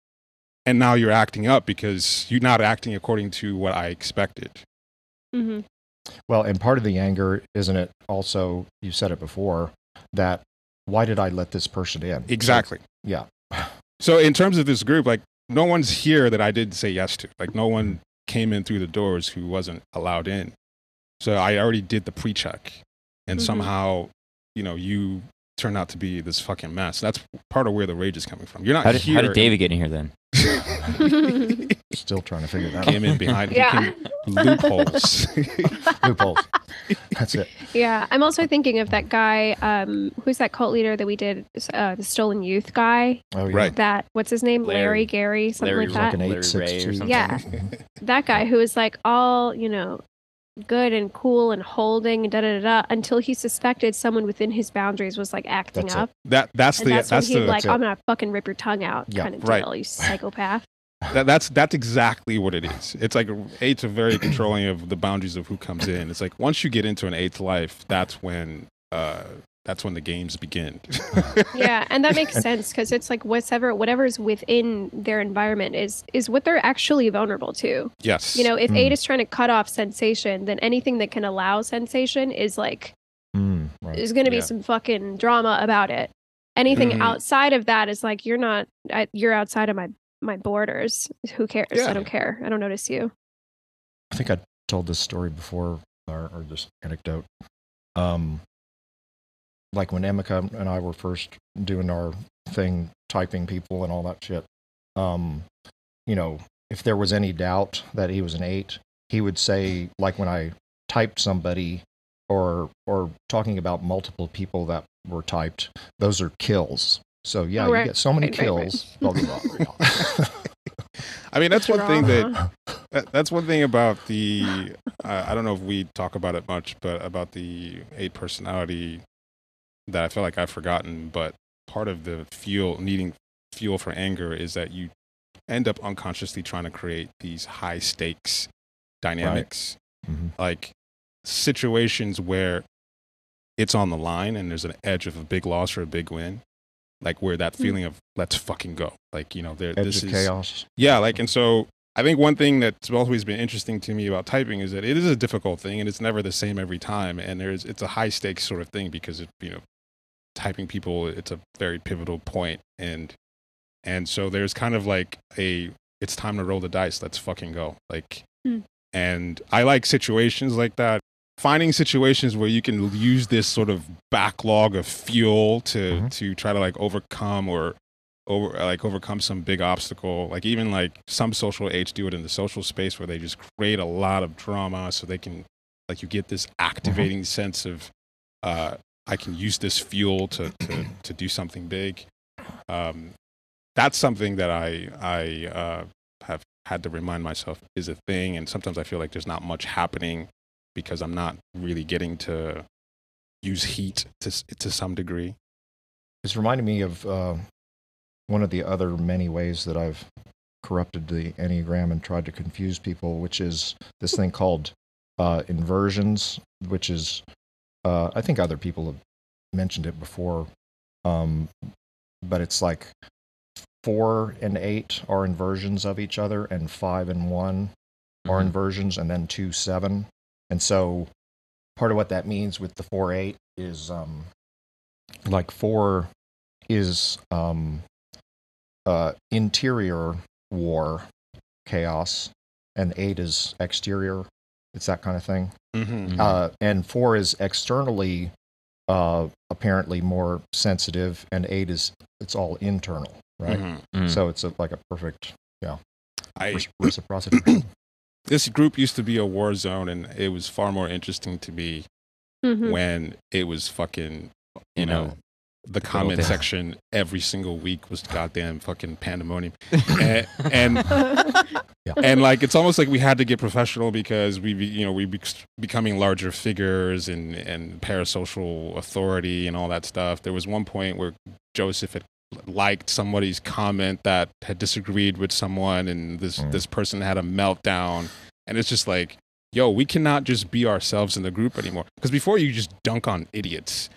and now you're acting up because you're not acting according to what I expected. Mhm. Well, and part of the anger, isn't it? Also, you said it before that why did I let this person in? exactly. Yeah. So in terms of this group, like no one's here that I didn't say yes to. Like no one came in through the doors who wasn't allowed in. So I already did the pre-check, and Mhm. somehow, you know, you turned out to be this fucking mess. That's part of where the rage is coming from. You're not How did, here. how did David get in here then? Still trying to figure that came out. in behind Yeah. he loopholes. Loopholes. That's it. Yeah, I'm also thinking of that guy. Um, who's that cult leader that we did uh, the Stolen Youth guy? Oh, yeah. Right. That what's his name? Larry, Larry- Gary, something Larry like Like that. an Larry eight, six, Ray or something. Yeah. that guy who was like all you know, good and cool and holding and da da da da until he suspected someone within his boundaries was like acting That's it. up. that that's And the that's, that's, when he'd the like, it. I'm gonna fucking rip your tongue out, Yeah, kind of right. deal. You psychopath. That, that's that's exactly what it is. It's like eights are very controlling of the boundaries of who comes in. It's like once you get into an eighth life, that's when uh that's when the games begin. yeah, and that makes sense because it's like whatever whatever's within their environment is is what they're actually vulnerable to. yes. You know, if Mm. eight is trying to cut off sensation, then anything that can allow sensation is like Mm, right. there's going to be Yeah. some fucking drama about it. Anything Mhm. outside of that is like you're not you're outside of my my borders. Who cares? Yeah. I don't care. I don't notice you. I think I told this story before, or, or this anecdote. Um, like when Emeka and I were first doing our thing, typing people and all that shit. Um, you know, if there was any doubt that he was an eight, he would say, like when I typed somebody, or or talking about multiple people that were typed, those are kills. So yeah, Oh, right. you get so many Right, right, right. kills. blah. I mean, that's one thing that, that, that's one thing about the. Uh, I don't know if we talk about it much, but about the eight personality that I feel like I've forgotten. But part of the fuel, needing fuel for anger, is that you end up unconsciously trying to create these high stakes dynamics, Mhm. like situations where it's on the line and there's an edge of a big loss or a big win, like where that Hmm. feeling of let's fucking go, like you know, there. Edge this of is chaos. yeah, like, and so I think one thing that's always been interesting to me about typing is that it is a difficult thing and it's never the same every time. And there's, it's a high stakes sort of thing because it, you know, typing people, it's a very pivotal. And, and so there's kind of like a, it's time to roll the dice. Let's fucking go. Like, Hmm. and I like situations like that. Finding situations where you can use this sort of backlog of fuel to Mhm. to try to like overcome or over like overcome some big obstacle. Like even like some social eights do it in the social space where they just create a lot of drama so they can like you get this activating sense of uh i can use this fuel to to, to do something big. Um that's something that i i uh have had to remind myself is a thing and sometimes i feel like there's not much happening because i'm not really getting to use heat to to some degree It's reminding me of uh, one of the other many ways that I've corrupted the Enneagram and tried to confuse people, which is this thing called uh, inversions, which is, uh, I think other people have mentioned it before, um, but it's like four and eight are inversions of each other, and five and one are Mhm. inversions, and then two, seven. And so part of what that means with the four, eight is um, like four is um, uh, interior war, chaos, and eight is exterior. It's that kind of thing. mm-hmm. Mhm. Uh, and four is externally uh, apparently more sensitive, and eight is it's all internal, right? Mhm. Mhm. So it's a, like a perfect yeah. I, reciprocity. this group used to be a war zone and it was far more interesting to me Mhm. when it was fucking you You know know, the good comment section every single week was goddamn fucking pandemonium. And and, and like it's almost like we had to get professional because we you know we be becoming larger figures and and parasocial authority and all that stuff. There was one point where joseph had liked somebody's comment that had disagreed with someone and this Mm. this person had a meltdown. And it's just like yo we cannot just be ourselves in the group anymore. Because before you just dunk on idiots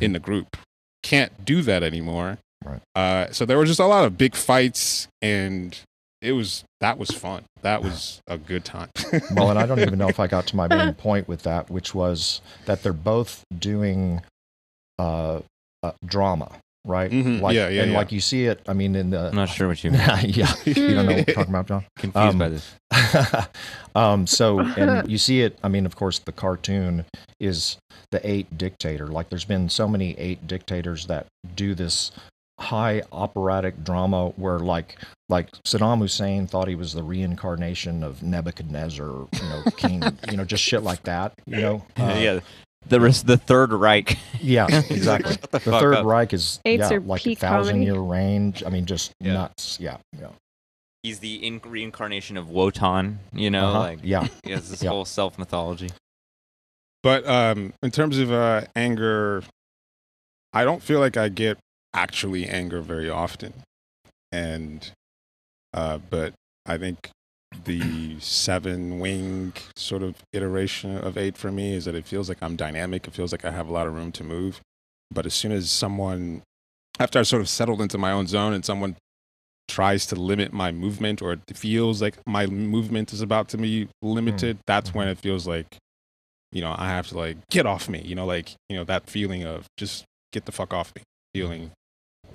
in the group. Can't do that anymore. Right. uh, so there were just a lot of big fights and it was that was fun. That was a good time. Well, and I don't even know if I got to my main point with that, which was that they're both doing uh, uh, drama, right? Mhm. Like, Yeah, yeah, and yeah. like you see it. I mean, in the I'm not sure what you yeah, yeah, you don't know what we're talking about, John. confused Um, by this. um, so, and you see it. I mean, of course, the cartoon is the eight dictator. Like, there's been so many eight dictators that do this high operatic drama where, like, like Saddam Hussein thought he was the reincarnation of Nebuchadnezzar, you know, king, you know, just shit like that, you know. Uh, yeah, the res- the Third Reich. yeah, exactly. The The Third up. Reich is Eights yeah, like a thousand comedy. year range. I mean, just Yeah. nuts. Yeah, yeah. He's the in- reincarnation of Wotan. You know, Uh-huh. like yeah. he has this Yeah. whole self mythology. But um, in terms of uh, anger, I don't feel like I get actually anger very often, and uh, but I think the seven wing sort of iteration of eight for me is that it feels like I'm dynamic. It feels like I have a lot of room to move. But as soon as someone, after I sort of settled into my own zone, and someone tries to limit my movement, or it feels like my movement is about to be hmm. limited, that's when hmm. it feels like you know, I have to like get off me, you know, like, you know, that feeling of just get the fuck off me hmm. feeling.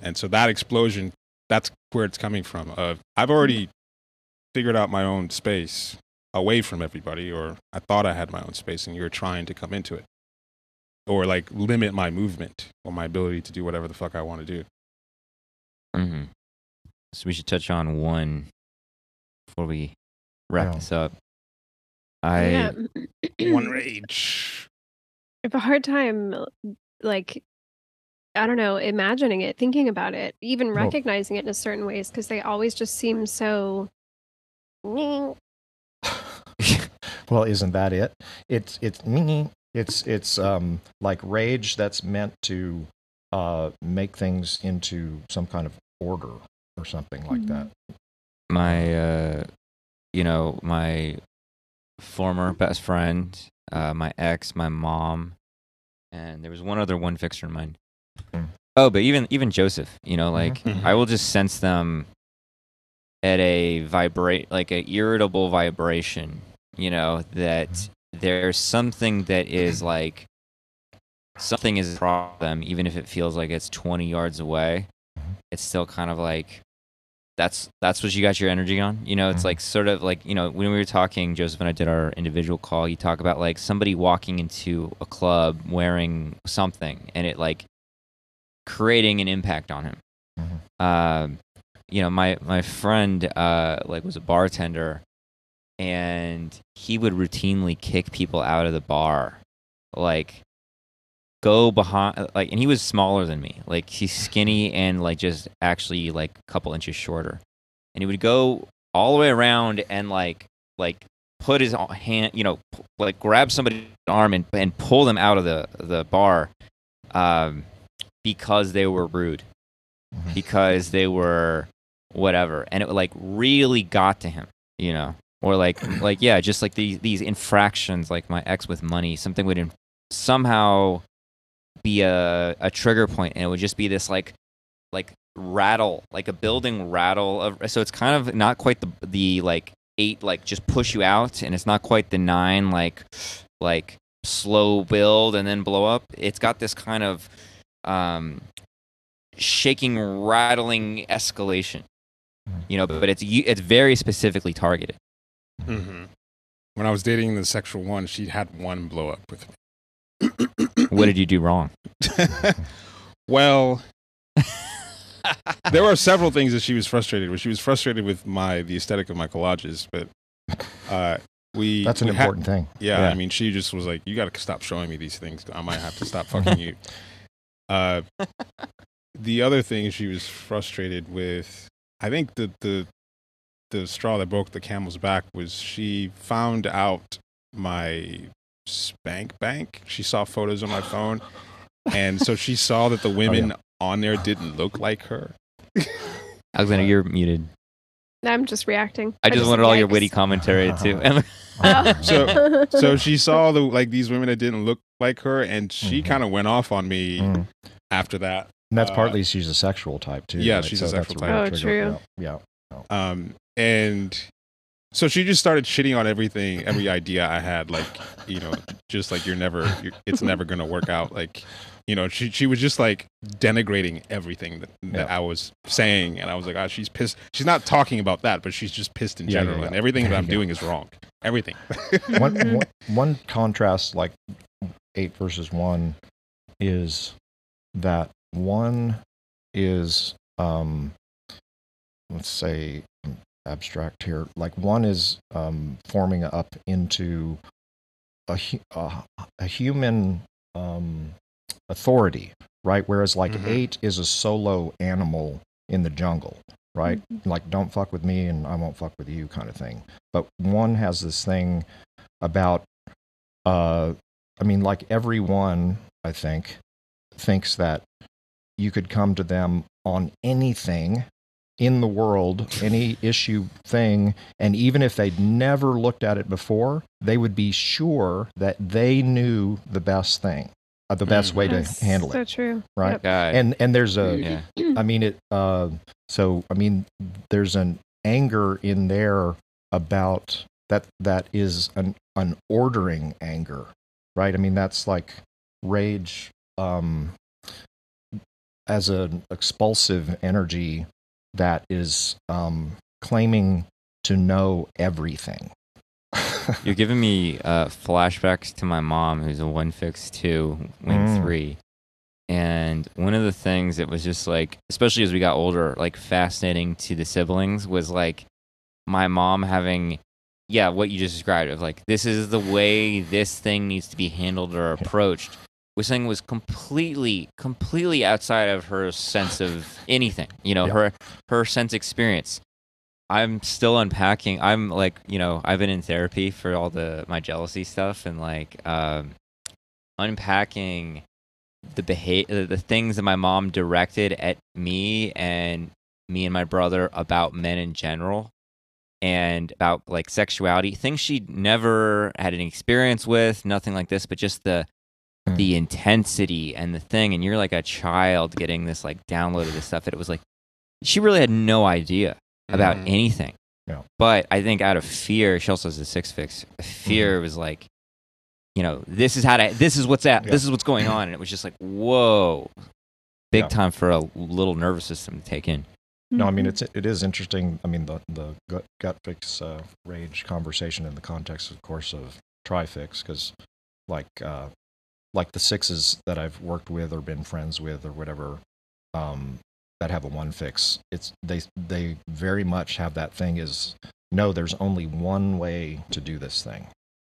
And so that explosion, that's where it's coming from. Of I've already figured out my own space away from everybody, or I thought I had my own space and you're trying to come into it. Or like limit my movement or my ability to do whatever the fuck I want to do. hmm So we should touch on one before we wrap Yeah. this up. I yeah. One rage. I have a hard time, like, I don't know, imagining it, thinking about it, even Well- recognizing it in a certain ways, because they always just seem so. well, isn't that it? It's it's it's it's um like rage that's meant to uh make things into some kind of order or something like that. my uh you know my former best friend uh my ex my mom and there was one other one fixer in mind Mm. oh but even even joseph you know like Mhm. i will just sense them at a vibrate like a irritable vibration you know that there's something that is like something is a problem even if it feels like it's 20 yards away it's still kind of like that's that's what you got your energy on you know it's Mhm. like sort of like you know when we were talking joseph and i did our individual call you talk about like somebody walking into a club wearing something and it like creating an impact on him Mhm. um you know my my friend uh like was a bartender and he would routinely kick people out of the bar like go behind like and he was smaller than me. Like he's skinny and like just actually like a couple inches shorter. And he would go all the way around and like like put his hand you know p- like grab somebody's arm and, and pull them out of the the bar um because they were rude. Mhm. because they were whatever. And it like really got to him you know? Or like like yeah just like these these infractions like my ex with money something would in- somehow be a, a trigger point and it would just be this like like rattle like a building rattle of so it's kind of not quite the the like eight like just push you out and it's not quite the nine like like slow build and then blow up. It's got this kind of um shaking rattling escalation you know but it's u- it's very specifically targeted Mm-hmm. When I was dating the sexual one, she had one blow up with me. what did you do wrong well, there were several things that she was frustrated with. She was frustrated with my the aesthetic of my collages, but uh, we That's an we had- important thing. yeah, Yeah. I mean, she just was like, "You got to stop showing me these things. I might have to stop fucking you." Uh, the other thing she was frustrated with, I think the the the straw that broke the camel's back was she found out my spank bank. She saw photos on my phone, and so she saw that the women on there didn't look like her. alexandra you're muted I'm just reacting. i just wanted all your witty commentary too Oh. So- so she saw the like these women that didn't look like her, and she Mhm. kind of went off on me Mm. after that. And that's Uh, partly she's a sexual type too. yeah, right? she's a So that's sexual real type. Oh, trigger. true. Yeah. Um, and So she just started shitting on everything, every idea I had. Like, you know, just like you're never, you're, it's never gonna work out. Like, you know, she she was just like denigrating everything that, that Yeah. I was saying, and I was like, ah, she's pissed. She's not talking about that, but she's just pissed in Yeah, yeah, general, yeah. and everything that I'm you doing is wrong. Everything. one, Mhm. one, one contrast like eight versus one is that one is um let's say um, abstract here. Like one is um forming up into a a, a human um authority right? Whereas like Mhm. eight is a solo animal in the jungle right? Like don't fuck with me and i won't fuck with you kind of thing. But one has this thing about uh i mean like everyone i think thinks that you could come to them on anything in the world any issue thing and even if they'd never looked at it before they would be sure that they knew the best thing uh, the best way to That's handle So it So true. right Yep. And and there's a yeah. I mean it. Uh, so I mean, there's an anger in there about that. That is an an ordering anger, right? I mean, that's like rage um, as an expulsive energy that is um, claiming to know everything. You're giving me uh, flashbacks to my mom, who's a one fix two, wing Mm. three. And one of the things that was just like, especially as we got older, like fascinating to the siblings was like my mom having, yeah, what you just described of like, this is the way this thing needs to be handled or approached. Was something was completely, completely outside of her sense of anything. You know, Yeah. her her sense experience. I'm still unpacking. I'm like, you know, I've been in therapy for all the my jealousy stuff and like um, unpacking the behavior, the things that my mom directed at me and me and my brother about men in general and about like sexuality, things she never had any experience with, nothing like this, but just the Hmm. the intensity and the thing. And you're like a child getting this like download of this stuff. That it was like she really had no idea about Mhm. anything. Yeah. But I think out of fear, she also has a six fix. Fear was like, you know, this is how to, this is what's at, Yeah. this is what's going on, and it was just like, whoa, big Yeah. time for a little nervous system to take in. No, I mean Mhm. it's it is interesting. I mean the the gut, gut fix uh, rage conversation in the context, of course, of trifix, because like uh, like the sixes that I've worked with or been friends with or whatever um, that have a one fix, it's they they very much have that thing is no, there's only one way to do this thing.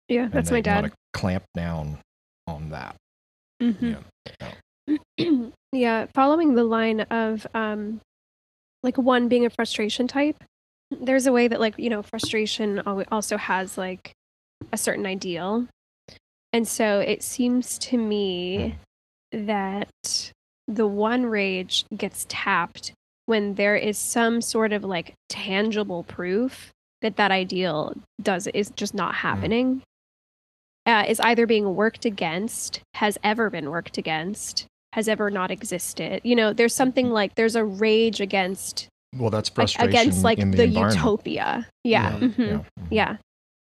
Yeah, and that's my dad. clamp down on that. Mhm. Yeah. yeah, following the line of um like one being a frustration type, there's a way that like, you know, frustration also has like a certain ideal. And so it seems to me that the one rage gets tapped when there is some sort of like tangible proof that that ideal does is just not happening uh, is either being worked against, has ever been worked against, has ever not existed. You know, there's something like there's a rage against Well, that's frustration against like the, the, utopia. Yeah. Yeah, mhm, yeah. yeah.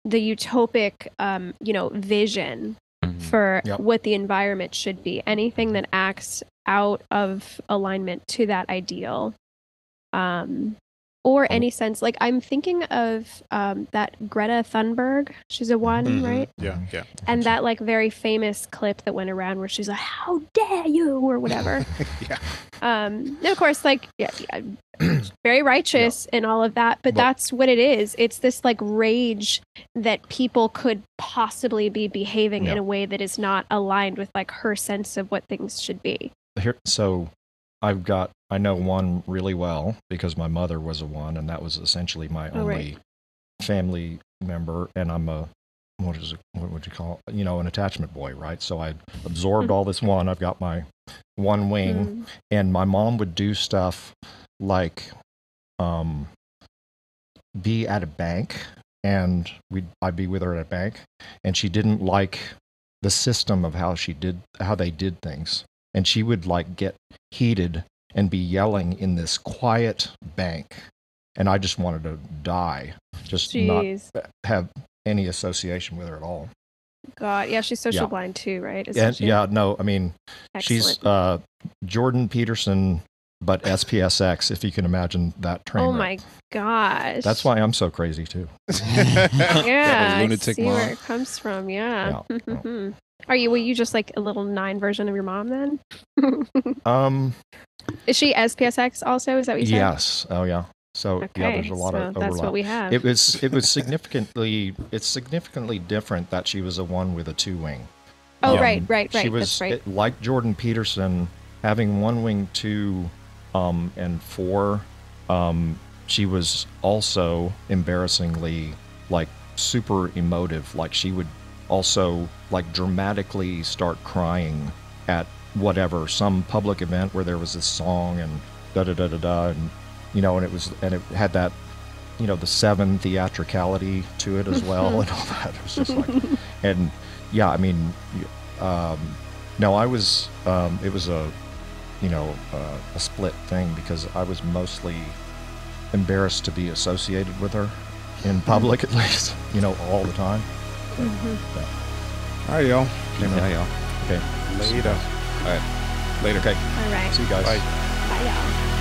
The utopic um, you know, vision for Yep. what the environment should be. Anything that acts out of alignment to that ideal. Um or any sense like I'm thinking of um, that Greta Thunberg. She's a one, Mhm. right? Yeah, yeah. and that like very famous clip that went around where she's like how dare you or whatever yeah. um and of course like yeah, yeah very righteous and all of that but Well- that's what it is it's this like rage that people could possibly be behaving in a way that is not aligned with like her sense of what things should be here so i've got i know one really well because my mother was a one and that was essentially my Oh, only right. family member and i'm a what is it what would you call it? you know an attachment boy right so i absorbed Hmm. all this one i've got my one wing Mm. and my mom would do stuff like um be at a bank and we I'd be with her at a bank and she didn't like the system of how she did how they did things and she would like get heated and be yelling in this quiet bank and I just wanted to die just Jeez. not have any association with her at all. God. Yeah, she's social Yeah. blind too, right? Isn't And she? yeah, no, I mean, she's uh, Jordan Peterson, but SPSX, if you can imagine that train. Oh wreck. my gosh. That's why I'm so crazy too. Yeah, I lunatic see mom. where it comes from. Yeah. Yeah, Are you? Were you just like a little nine version of your mom then? Um, Is she SPSX also? Is that what you said? yes. Oh yeah. So Okay. yeah, there's a lot so of overlap. that's what we have. It was it was significantly it's significantly different that she was a one with a two wing. oh, Um, right, right, right. She was right. it- like Jordan Peterson having one wing two um, and four. Um, she was also embarrassingly like super emotive. Like she would also like dramatically start crying at whatever some public event where there was this song and da da da da da and you know and it was and it had that you know the seven theatricality to it as well and all that. It was just like and yeah, I mean, um, no, I was. Um, it was a, you know, uh, a split thing because I was mostly embarrassed to be associated with her in public, at least. You know, all the time. Mhm. All right, y'all. Peace out, y'all. Okay. Later. All right. Later. Okay. All right. See you guys. Bye. Bye, y'all.